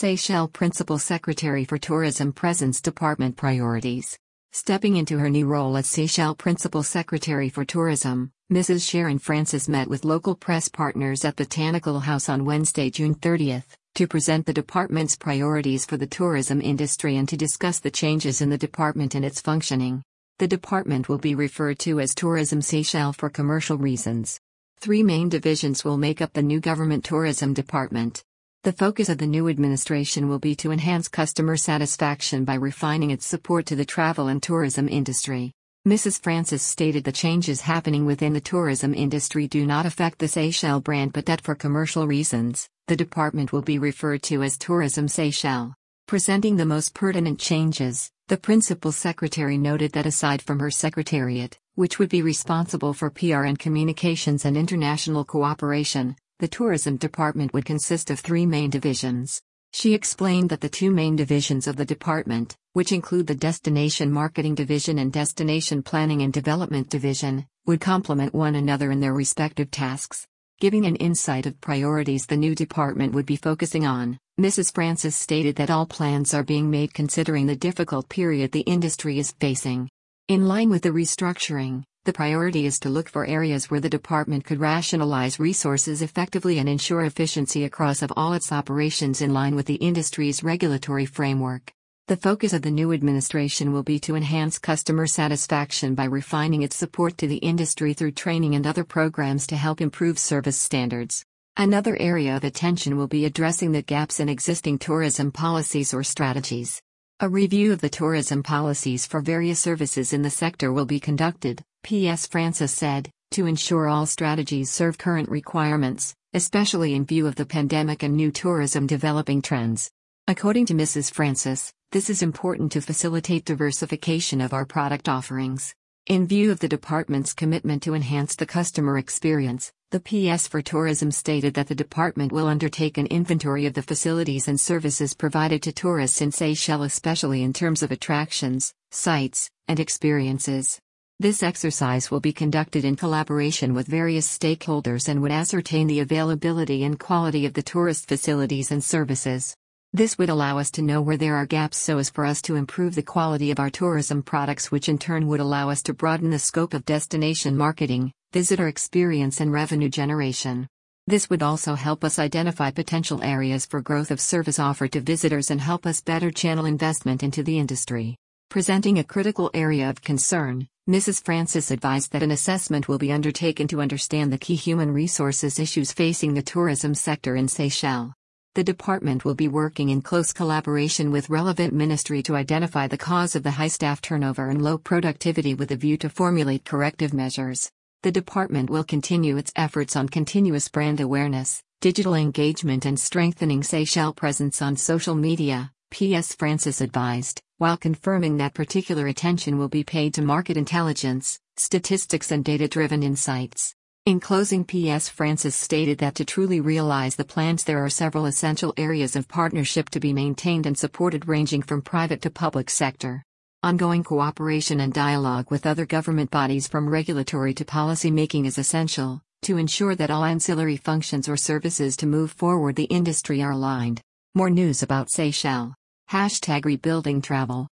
Seychelles Principal Secretary for Tourism presents department priorities. Stepping into her new role as Seychelles Principal Secretary for Tourism, Mrs. Sharon Francis met with local press partners at Botanical House on Wednesday, June 30, to present the department's priorities for the tourism industry and to discuss the changes in the department and its functioning. The department will be referred to as Tourism Seychelles for commercial reasons. Three main divisions will make up the new government tourism department. The focus of the new administration will be to enhance customer satisfaction by refining its support to the travel and tourism industry. Mrs. Francis stated the changes happening within the tourism industry do not affect the Seychelles brand but that for commercial reasons, the department will be referred to as Tourism Seychelles. Presenting the most pertinent changes, the principal secretary noted that aside from her secretariat, which would be responsible for PR and communications and international cooperation, the tourism department would consist of three main divisions. She explained that the two main divisions of the department, which include the Destination Marketing Division and Destination Planning and Development Division, would complement one another in their respective tasks. Giving an insight of priorities the new department would be focusing on, Mrs. Francis stated that all plans are being made considering the difficult period the industry is facing. In line with the restructuring, the priority is to look for areas where the department could rationalize resources effectively and ensure efficiency across of all its operations in line with the industry's regulatory framework. The focus of the new administration will be to enhance customer satisfaction by refining its support to the industry through training and other programs to help improve service standards. Another area of attention will be addressing the gaps in existing tourism policies or strategies. A review of the tourism policies for various services in the sector will be conducted, P.S. Francis said, to ensure all strategies serve current requirements, especially in view of the pandemic and new tourism developing trends. According to Mrs. Francis, this is important to facilitate diversification of our product offerings. In view of the department's commitment to enhance the customer experience, the PS for Tourism stated that the department will undertake an inventory of the facilities and services provided to tourists in Seychelles, especially in terms of attractions, sites, and experiences. This exercise will be conducted in collaboration with various stakeholders and would ascertain the availability and quality of the tourist facilities and services. This would allow us to know where there are gaps so as for us to improve the quality of our tourism products, which in turn would allow us to broaden the scope of destination marketing, visitor experience, and revenue generation. This would also help us identify potential areas for growth of service offered to visitors and help us better channel investment into the industry. Presenting a critical area of concern, Mrs. Francis advised that an assessment will be undertaken to understand the key human resources issues facing the tourism sector in Seychelles. The department will be working in close collaboration with relevant ministry to identify the cause of the high staff turnover and low productivity with a view to formulate corrective measures. The department will continue its efforts on continuous brand awareness, digital engagement and strengthening Seychelles presence on social media, P.S. Francis advised, while confirming that particular attention will be paid to market intelligence, statistics and data-driven insights. In closing PS Francis stated that to truly realize the plans there are several essential areas of partnership to be maintained and supported ranging from private to public sector. Ongoing cooperation and dialogue with other government bodies from regulatory to policy making is essential, to ensure that all ancillary functions or services to move forward the industry are aligned. More news about Seychelles. Hashtag rebuilding travel.